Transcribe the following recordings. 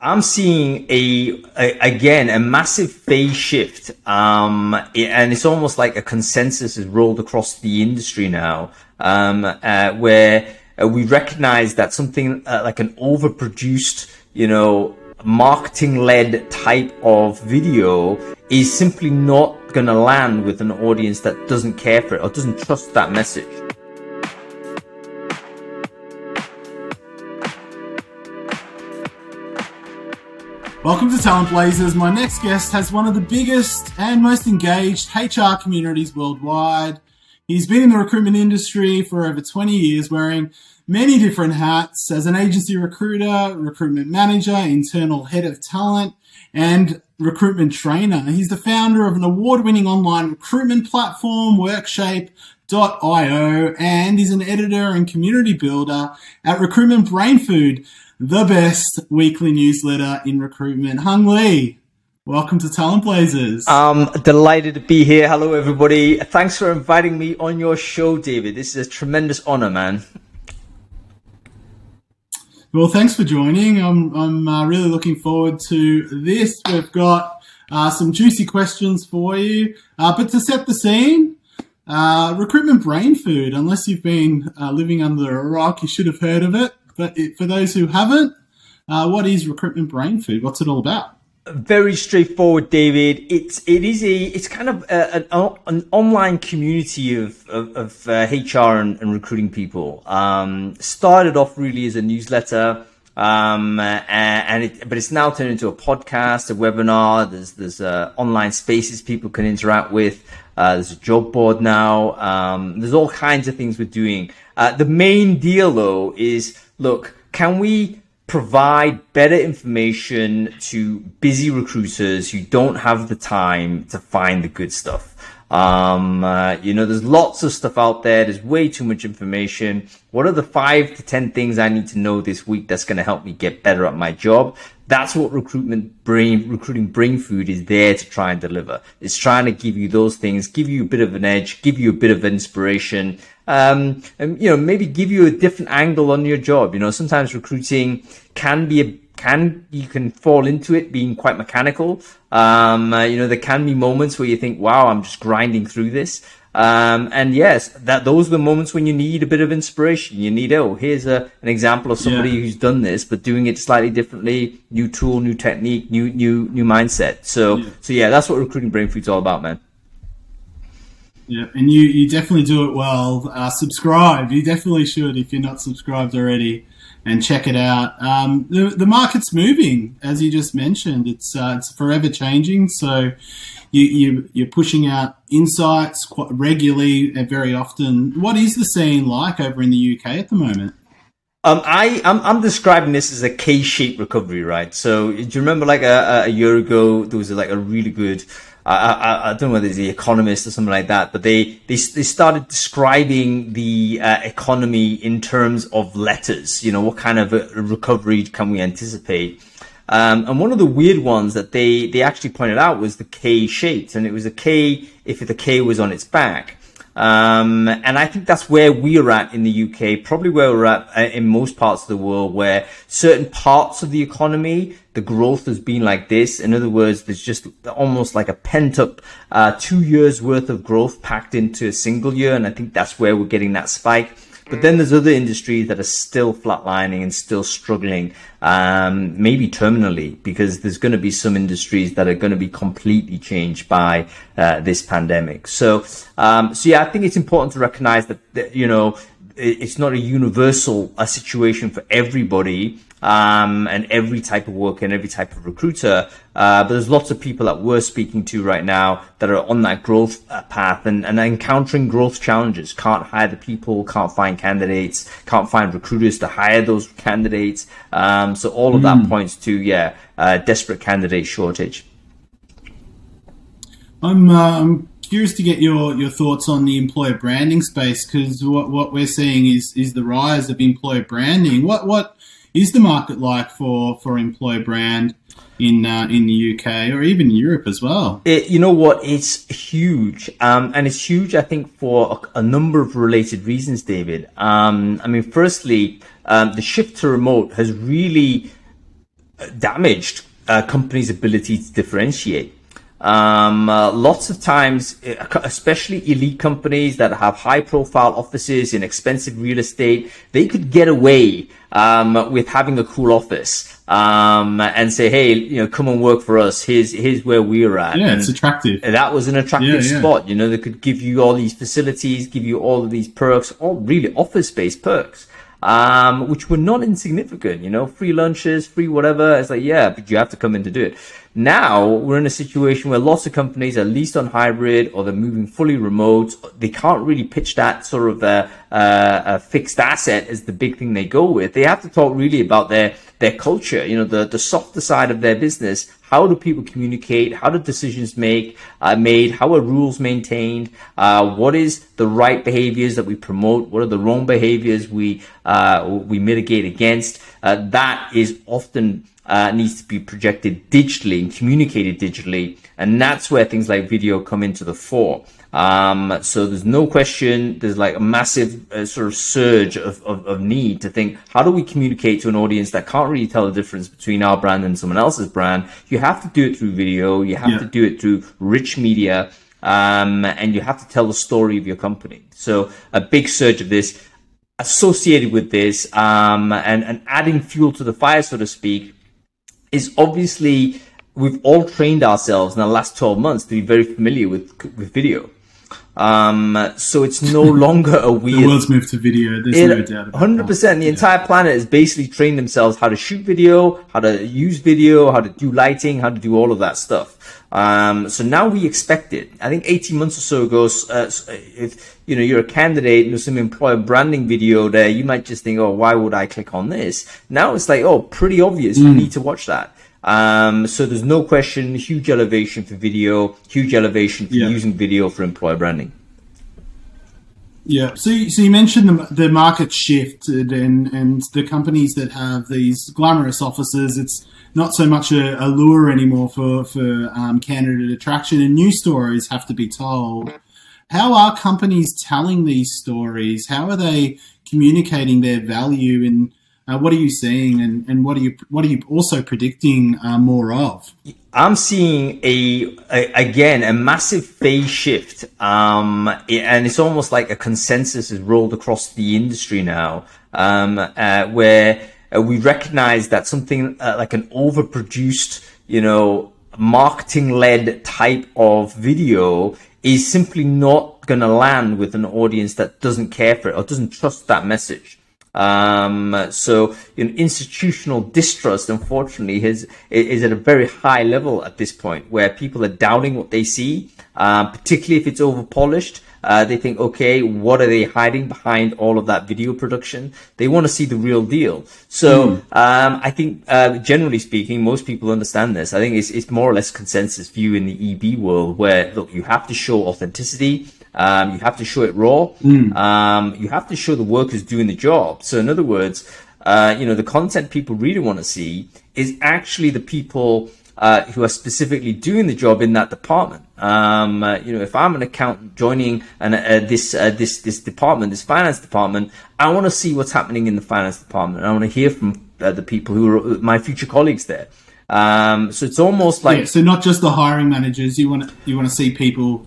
I'm seeing a, a, again a massive phase shift, um, and it's almost like a consensus has rolled across the industry now, um, uh, where uh, we recognize that something uh, like an overproduced, you know, marketing-led type of video is simply not going to land with an audience that doesn't care for it or doesn't trust that message. Welcome to Talent Blazers. My next guest has one of the biggest and most engaged HR communities worldwide. He's been in the recruitment industry for over 20 years, wearing many different hats as an agency recruiter, recruitment manager, internal head of talent, and recruitment trainer. He's the founder of an award winning online recruitment platform, Workshape.io, and he's an editor and community builder at Recruitment Brain Food the best weekly newsletter in recruitment. Hung Lee, welcome to Talent Blazers. I'm delighted to be here. Hello, everybody. Thanks for inviting me on your show, David. This is a tremendous honor, man. Well, thanks for joining. I'm, I'm uh, really looking forward to this. We've got uh, some juicy questions for you. Uh, but to set the scene, uh, recruitment brain food, unless you've been uh, living under a rock, you should have heard of it. But for those who haven't, uh, what is recruitment brain food? What's it all about? Very straightforward, David. It's it is a it's kind of a, an, an online community of of, of uh, HR and, and, recruiting people. Um, started off really as a newsletter, um, and it, but it's now turned into a podcast, a webinar. There's there's uh, online spaces people can interact with. Uh, there's a job board now. Um, there's all kinds of things we're doing. Uh, the main deal though is look, can we provide better information to busy recruiters who don't have the time to find the good stuff? Um, uh, you know, there's lots of stuff out there. There's way too much information. What are the five to 10 things I need to know this week that's going to help me get better at my job? That's what recruitment brain, recruiting brain food is there to try and deliver. It's trying to give you those things, give you a bit of an edge, give you a bit of inspiration, um, and you know maybe give you a different angle on your job. You know, sometimes recruiting can be a can you can fall into it being quite mechanical. Um, uh, you know, there can be moments where you think, "Wow, I'm just grinding through this." Um, and yes, that those are the moments when you need a bit of inspiration. You need, oh, here's a, an example of somebody yeah. who's done this, but doing it slightly differently, new tool, new technique, new new new mindset. So yeah. so yeah, that's what recruiting brain food's all about, man. Yeah, and you, you definitely do it well. Uh, subscribe. You definitely should if you're not subscribed already, and check it out. Um, the, the market's moving, as you just mentioned. It's uh, it's forever changing. So you, you you're pushing out insights quite regularly and very often. What is the scene like over in the UK at the moment? Um, I I'm, I'm describing this as a K-shaped recovery, right? So do you remember like a, a year ago there was like a really good I, I, I, don't know whether it's the Economist or something like that, but they they, they started describing the uh, economy in terms of letters. You know, what kind of recovery can we anticipate? Um, and one of the weird ones that they they actually pointed out was the K shaped, and it was a K if the K was on its back. Um, and I think that's where we're at in the UK, probably where we're at uh, in most parts of the world, where certain parts of the economy, the growth has been like this. In other words, there's just almost like a pent up uh, two years worth of growth packed into a single year. And I think that's where we're getting that spike. But then there's other industries that are still flatlining and still struggling, um, maybe terminally, because there's going to be some industries that are going to be completely changed by uh, this pandemic. So, um, so yeah, I think it's important to recognize that, that you know it's not a universal a situation for everybody um, and every type of worker and every type of recruiter. Uh, but there's lots of people that we're speaking to right now that are on that growth uh, path and, and encountering growth challenges. Can't hire the people, can't find candidates, can't find recruiters to hire those candidates. Um, so all of that mm. points to, yeah, uh, desperate candidate shortage. I'm, uh, I'm curious to get your, your thoughts on the employer branding space because what, what we're seeing is is the rise of employer branding. What what is the market like for for employer brand in uh, in the UK or even Europe as well? It, you know what? It's huge, um, and it's huge. I think for a, a number of related reasons, David. Um, I mean, firstly, um, the shift to remote has really damaged uh, companies' ability to differentiate. Um, uh, lots of times, uh, especially elite companies that have high profile offices in expensive real estate, they could get away um, with having a cool office um, and say, "Hey, you know, come and work for us. Here's here's where we're at." Yeah, and it's attractive. That was an attractive Yeah, yeah. spot. You know, they could give you all these facilities, give you all of these perks, all really office based perks. Um, which were not insignificant, you know, free lunches, free whatever. It's like, yeah, but you have to come in to do it. Now we're in a situation where lots of companies are leased on hybrid or they're moving fully remote. They can't really pitch that sort of a, a, a fixed asset as the big thing they go with. They have to talk really about their their culture, you know, the the softer side of their business. How do people communicate? How do decisions make uh, made? How are rules maintained? Uh, what is the right behaviors that we promote? What are the wrong behaviors we uh, we mitigate against? Uh, that is often uh, needs to be projected digitally and communicated digitally. And that's where things like video come into the fore. Um, so there's no question, there's like a massive uh, sort of surge of, of, of, need to think, how do we communicate to an audience that can't really tell the difference between our brand and someone else's brand? You have to do it through video. You have Yeah. to do it through rich media. Um, and you have to tell the story of your company. So a big surge of this associated with this, um, and, and adding fuel to the fire, so to speak, is obviously we've all trained ourselves in the last 12 months to be very familiar with with video. Um, so it's no longer a weird. The world's moved to video. There's no doubt about Hundred percent. The Yeah. entire planet has basically trained themselves how to shoot video, how to use video, how to do lighting, how to do all of that stuff. Um, so now we expect it. I think 18 months or so ago, uh, if you know you're a candidate and there's some employer branding video there, you might just think, "Oh, why would I click on this?" Now it's like, "Oh, pretty obvious. Mm. You need to watch that." Um, so there's no question, huge elevation for video, huge elevation for Yeah. using video for employer branding. Yeah. So, you- so you mentioned the, the market shifted and, and the companies that have these glamorous offices, it's not so much a, a lure anymore for, for um, candidate attraction and new stories have to be told. How are companies telling these stories? How are they communicating their value and uh, what are you seeing and, and what are you what are you also predicting uh, more of? I'm seeing a, a again a massive phase shift, um, and it's almost like a consensus is rolled across the industry now, um, uh, where uh, we recognize that something uh, like an overproduced, you know, marketing-led type of video is simply not going to land with an audience that doesn't care for it or doesn't trust that message. Um, so you know, institutional distrust, unfortunately, is is at a very high level at this point, where people are doubting what they see, uh, particularly if it's over polished. Uh, they think, okay, what are they hiding behind all of that video production? They want to see the real deal. So um, I think, uh, generally speaking, most people understand this. I think it's it's more or less consensus view in the EB world, where look, you have to show authenticity. Um, you have to show it raw. Um, you have to show the workers doing the job. So, in other words, uh, you know, the content people really want to see is actually the people uh, who are specifically doing the job in that department. Um, uh, you know, if I'm an accountant joining an, uh, this uh, this this department, this finance department, I want to see what's happening in the finance department. I want to hear from uh, the people who are my future colleagues there. Um, so it's almost like Yeah, so not just the hiring managers. You want you want to see people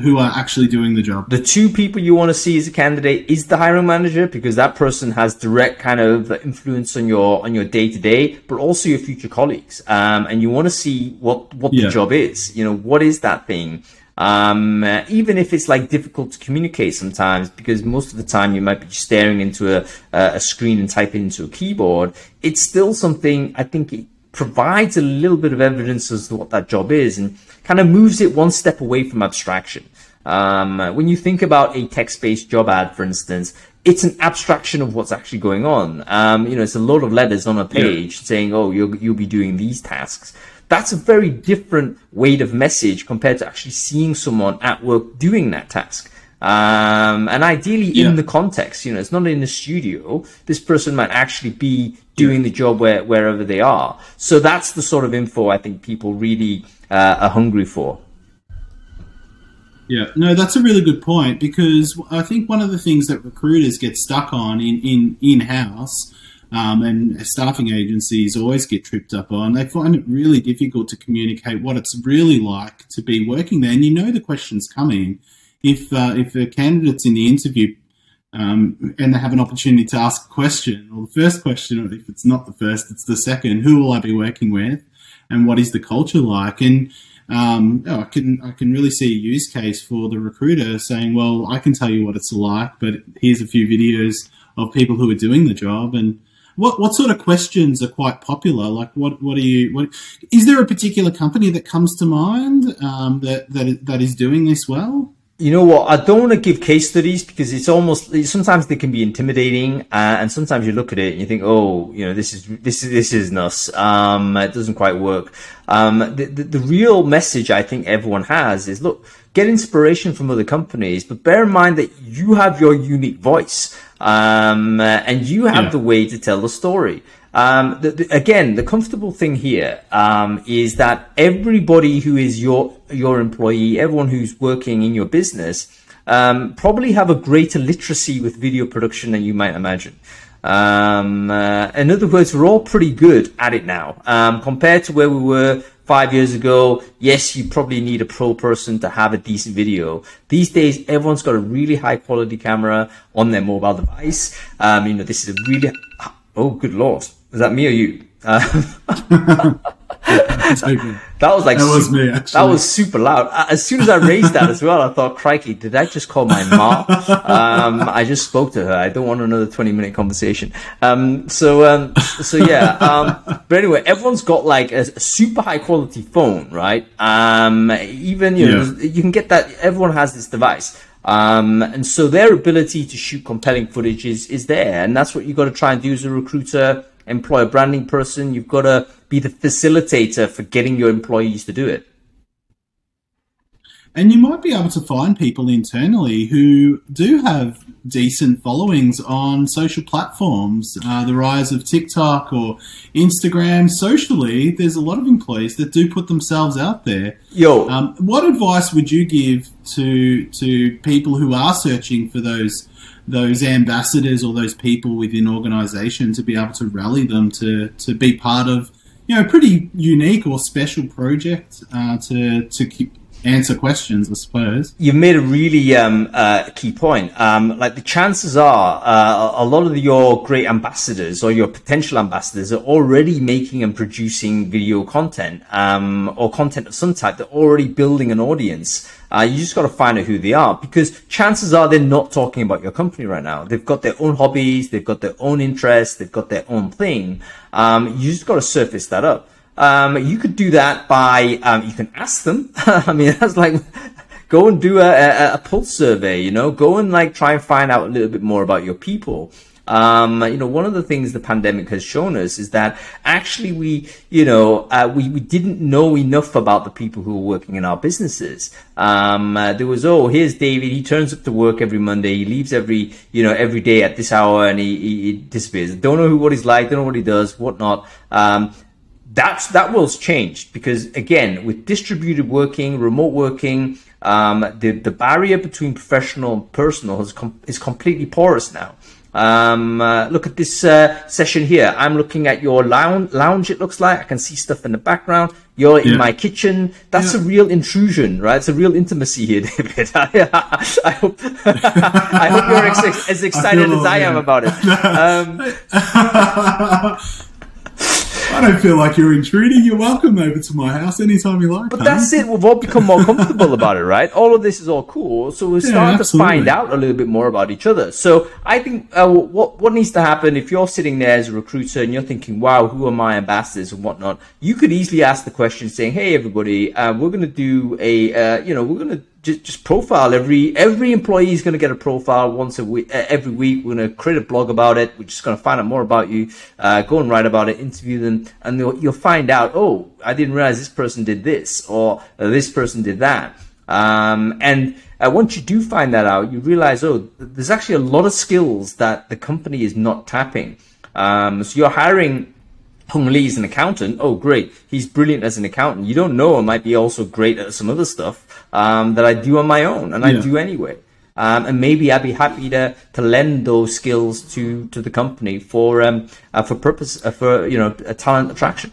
who are actually doing the job. the two people you want to see as a candidate is the hiring manager because that person has direct kind of influence on your on your day to day, but also your future colleagues. Um, and you want to see what what the Yeah. job is. You know, what is that thing? Um, even if it's like difficult to communicate sometimes, because most of the time you might be staring into a a screen and typing into a keyboard. It's still something I think it provides a little bit of evidence as to what that job is and kind of moves it one step away from abstraction. Um, when you think about a text-based job ad, for instance, it's an abstraction of what's actually going on. Um, you know, it's a lot of letters on a page saying, "Oh, you'll you'll be doing these tasks." That's a very different weight of message compared to actually seeing someone at work doing that task. Um, and ideally Yeah. in the context, you know, it's not in the studio. This person might actually be doing the job where, wherever they are. So that's the sort of info I think people really uh, are hungry for. Yeah, no, that's a really good point because I think one of the things that recruiters get stuck on in in in house um, and staffing agencies always get tripped up on. They find it really difficult to communicate what it's really like to be working there, and you know the questions coming. If uh, if a candidate's in the interview um, and they have an opportunity to ask a question, or the first question, or if it's not the first, it's the second. Who will I be working with, and what is the culture like? And um, oh, I can I can really see a use case for the recruiter saying, "Well, I can tell you what it's like, but here's a few videos of people who are doing the job." And what what sort of questions are quite popular? Like, what what are you? What is there a particular company that comes to mind um, that that that is doing this well? You know what? I don't want to give case studies because it's almost sometimes they can be intimidating, uh, and sometimes you look at it and you think, oh, you know, this is this is this is nuts. Um, it doesn't quite work. Um, the, the, the real message I think everyone has is look, get inspiration from other companies, but bear in mind that you have your unique voice, um, and you have yeah. the way to tell the story. Um, the, the, again, the comfortable thing here um, is that everybody who is your your employee, everyone who's working in your business, um, probably have a greater literacy with video production than you might imagine. Um, uh, in other words, we're all pretty good at it now um, compared to where we were five years ago. Yes, you probably need a pro person to have a decent video. These days, everyone's got a really high quality camera on their mobile device. Um, you know, this is a really oh, good lord was that me or you? Uh, that was like that was me. Actually. That was super loud. As soon as I raised that as well, I thought, "Crikey, did I just call my mom?" Um, I just spoke to her. I don't want another twenty-minute conversation. Um, so, um, so yeah. Um, but anyway, everyone's got like a, a super high-quality phone, right? Um, even you know, yeah. you can get that. Everyone has this device. Um, and so their ability to shoot compelling footage is, is there. And that's what you've got to try and do as a recruiter employer branding person. You've got to be the facilitator for getting your employees to do it. And you might be able to find people internally who do have decent followings on social platforms. Uh, the rise of TikTok or Instagram, socially, there's a lot of employees that do put themselves out there. Yo, um, what advice would you give to to people who are searching for those those ambassadors or those people within organisation to be able to rally them to to be part of you know a pretty unique or special project uh, to to keep answer questions, I suppose. You've made a really um, uh, key point. Um, like the chances are, uh, a lot of your great ambassadors or your potential ambassadors are already making and producing video content um, or content of some type. They're already building an audience. Uh, you just got to find out who they are because chances are they're not talking about your company right now. They've got their own hobbies, they've got their own interests, they've got their own thing. Um, you just got to surface that up. Um, you could do that by, um, you can ask them. I mean, that's like, go and do a, a, a, pulse survey, you know, go and like try and find out a little bit more about your people. Um, you know, one of the things the pandemic has shown us is that actually we, you know, uh, we, we didn't know enough about the people who were working in our businesses. Um, uh, there was, oh, here's David. He turns up to work every Monday. He leaves every, you know, every day at this hour and he, he, he disappears. Don't know who, what he's like. Don't know what he does, whatnot. Um, that's that world's changed because again, with distributed working, remote working, um, the the barrier between professional and personal is com- is completely porous now. Um, uh, look at this uh, session here. I'm looking at your lounge, lounge. It looks like I can see stuff in the background. You're yeah. in my kitchen. That's yeah. a real intrusion, right? It's a real intimacy here, David. I, hope I hope you're ex- as excited I as I am about it. Um, don't feel like you're intruding. You're welcome over to my house anytime you like. But that's it. We've all become more comfortable about it, right? All of this is all cool. So we're yeah, starting absolutely. to find out a little bit more about each other. So I think uh, what what needs to happen if you're sitting there as a recruiter and you're thinking, "Wow, who are my ambassadors and whatnot?" You could easily ask the question, saying, "Hey, everybody, uh, we're going to do a, uh, you know, we're going to." Just, just profile every every employee is going to get a profile once a week every week we're going to create a blog about it we're just going to find out more about you uh, go and write about it interview them and you'll, find out oh i didn't realize this person did this or this person did that um, and uh, once you do find that out you realize oh there's actually a lot of skills that the company is not tapping um, so you're hiring Hung Lee is an accountant. Oh, great. He's brilliant as an accountant. You don't know, I might be also great at some other stuff um, that I do on my own and yeah. I do anyway. Um, and maybe I'd be happy to to lend those skills to to the company for um uh, for purpose uh, for you know a talent attraction.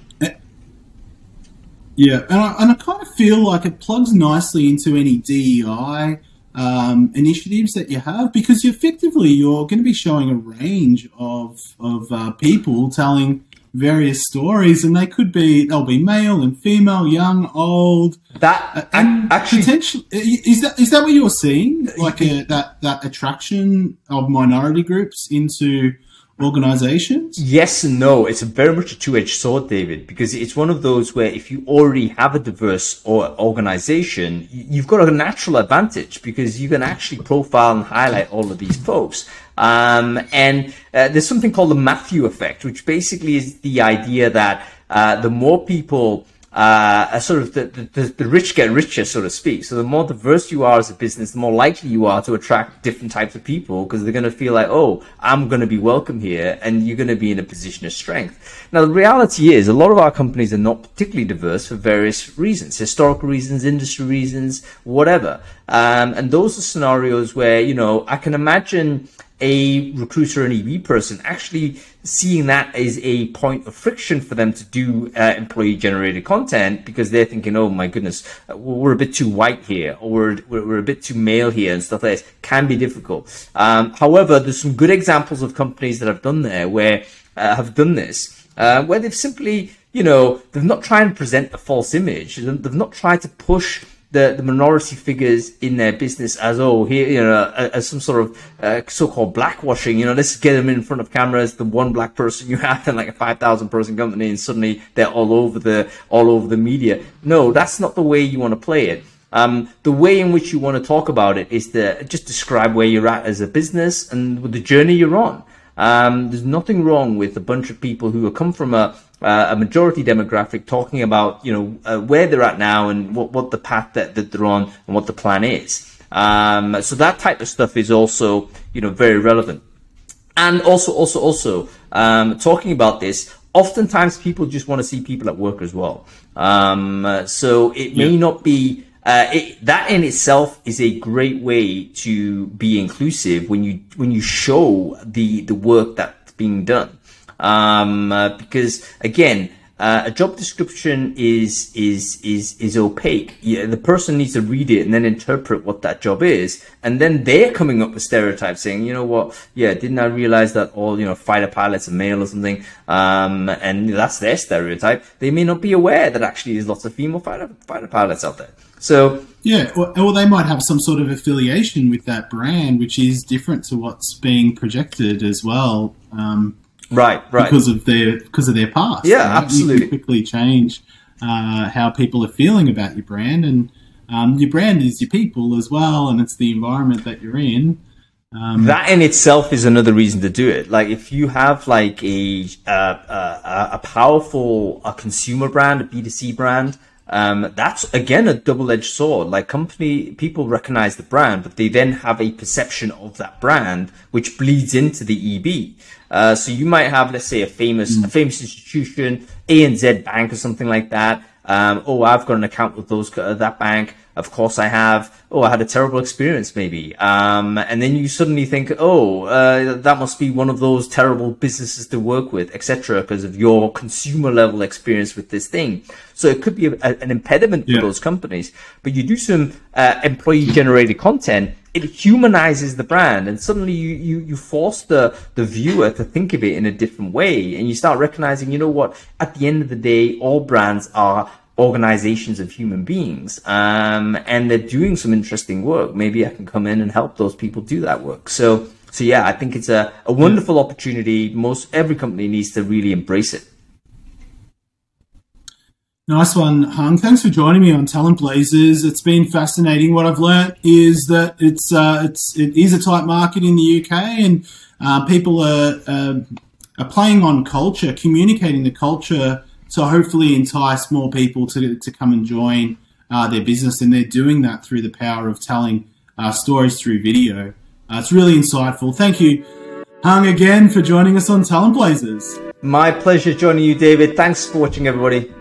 Yeah, and I, and I kind of feel like it plugs nicely into any DEI um, initiatives that you have because effectively you're going to be showing a range of of uh, people telling various stories, and they could be they'll be male and female, young, old. That Uh, and actually potentially is that is that what you're seeing? Like a, that that attraction of minority groups into organizations? Yes and no. It's a very much a two-edged sword, David, because it's one of those where if you already have a diverse or organization, you've got a natural advantage because you can actually profile and highlight all of these folks. Um, and uh, there's something called the Matthew effect, which basically is the idea that uh, the more people uh, sort of the, the, the rich get richer, so to speak. So the more diverse you are as a business, the more likely you are to attract different types of people because they're going to feel like, oh, I'm going to be welcome here and you're going to be in a position of strength. Now, the reality is a lot of our companies are not particularly diverse for various reasons, historical reasons, industry reasons, whatever. Um, and those are scenarios where, you know, I can imagine a recruiter and EB person actually seeing that as a point of friction for them to do uh, employee generated content because they're thinking, oh my goodness, we're a bit too white here or we're, we're, we're a bit too male here and stuff like this can be difficult. Um, however, there's some good examples of companies that have done there where uh, have done this, uh, where they've simply, you know, they've not tried to present a false image. They've not tried to push the, the minority figures in their business as oh here you know as some sort of uh, so-called blackwashing you know let's get them in front of cameras the one black person you have in like a 5000 person company and suddenly they're all over the all over the media. No that's not the way you want to play it. Um, the way in which you want to talk about it is to just describe where you're at as a business and the journey you're on. Um, there's nothing wrong with a bunch of people who have come from a uh, a majority demographic talking about you know uh, where they're at now and what, what the path that, that they're on and what the plan is. Um, so that type of stuff is also you know very relevant. And also, also, also um, talking about this. Oftentimes, people just want to see people at work as well. Um, so it may Yeah. not be uh, it, that in itself is a great way to be inclusive when you when you show the the work that's being done um, uh, because again uh, a job description is is is is opaque. Yeah, the person needs to read it and then interpret what that job is, and then they're coming up with stereotypes, saying, you know what, yeah, didn't I realize that all you know fighter pilots are male or something? Um, and that's their stereotype. They may not be aware that actually there's lots of female fighter fighter pilots out there. So Yeah, or, or they might have some sort of affiliation with that brand, which is different to what's being projected as well, um, right, right. because of their because of their past. Yeah, You absolutely. can quickly change uh, how people are feeling about your brand, and um, your brand is your people as well, and it's the environment that you're in. Um, that in itself is another reason to do it. Like if you have like a uh, uh, a powerful a consumer brand, a B two C brand, um, that's again a double edged sword. Like company people recognize the brand, but they then have a perception of that brand, which bleeds into the EB. Uh, so you might have, let's say, a famous a famous institution, ANZ Bank or something like that. Um, oh, I've got an account with those uh, that bank. Of course, I have. Oh, I had a terrible experience, maybe. Um, and then you suddenly think, oh, uh, that must be one of those terrible businesses to work with, etc., because of your consumer level experience with this thing. So it could be a, a- an impediment for Yeah. those companies. But you do some uh, employee generated content, it humanizes the brand, and suddenly you, you you force the the viewer to think of it in a different way, and you start recognizing, you know what? At the end of the day, all brands are organizations of human beings, um, and they're doing some interesting work. Maybe I can come in and help those people do that work. So, so yeah, I think it's a, a wonderful opportunity. Most every company needs to really embrace it. Nice one, Hung. Thanks for joining me on Talent Blazers. It's been fascinating. What I've learned is that it's uh, it's it is a tight market in the UK, and uh, people are uh, are playing on culture, communicating the culture to hopefully entice more people to to come and join uh, their business, and they're doing that through the power of telling uh, stories through video. Uh, it's really insightful. Thank you, Hung, again for joining us on Talent Blazers. My pleasure joining you, David. Thanks for watching, everybody.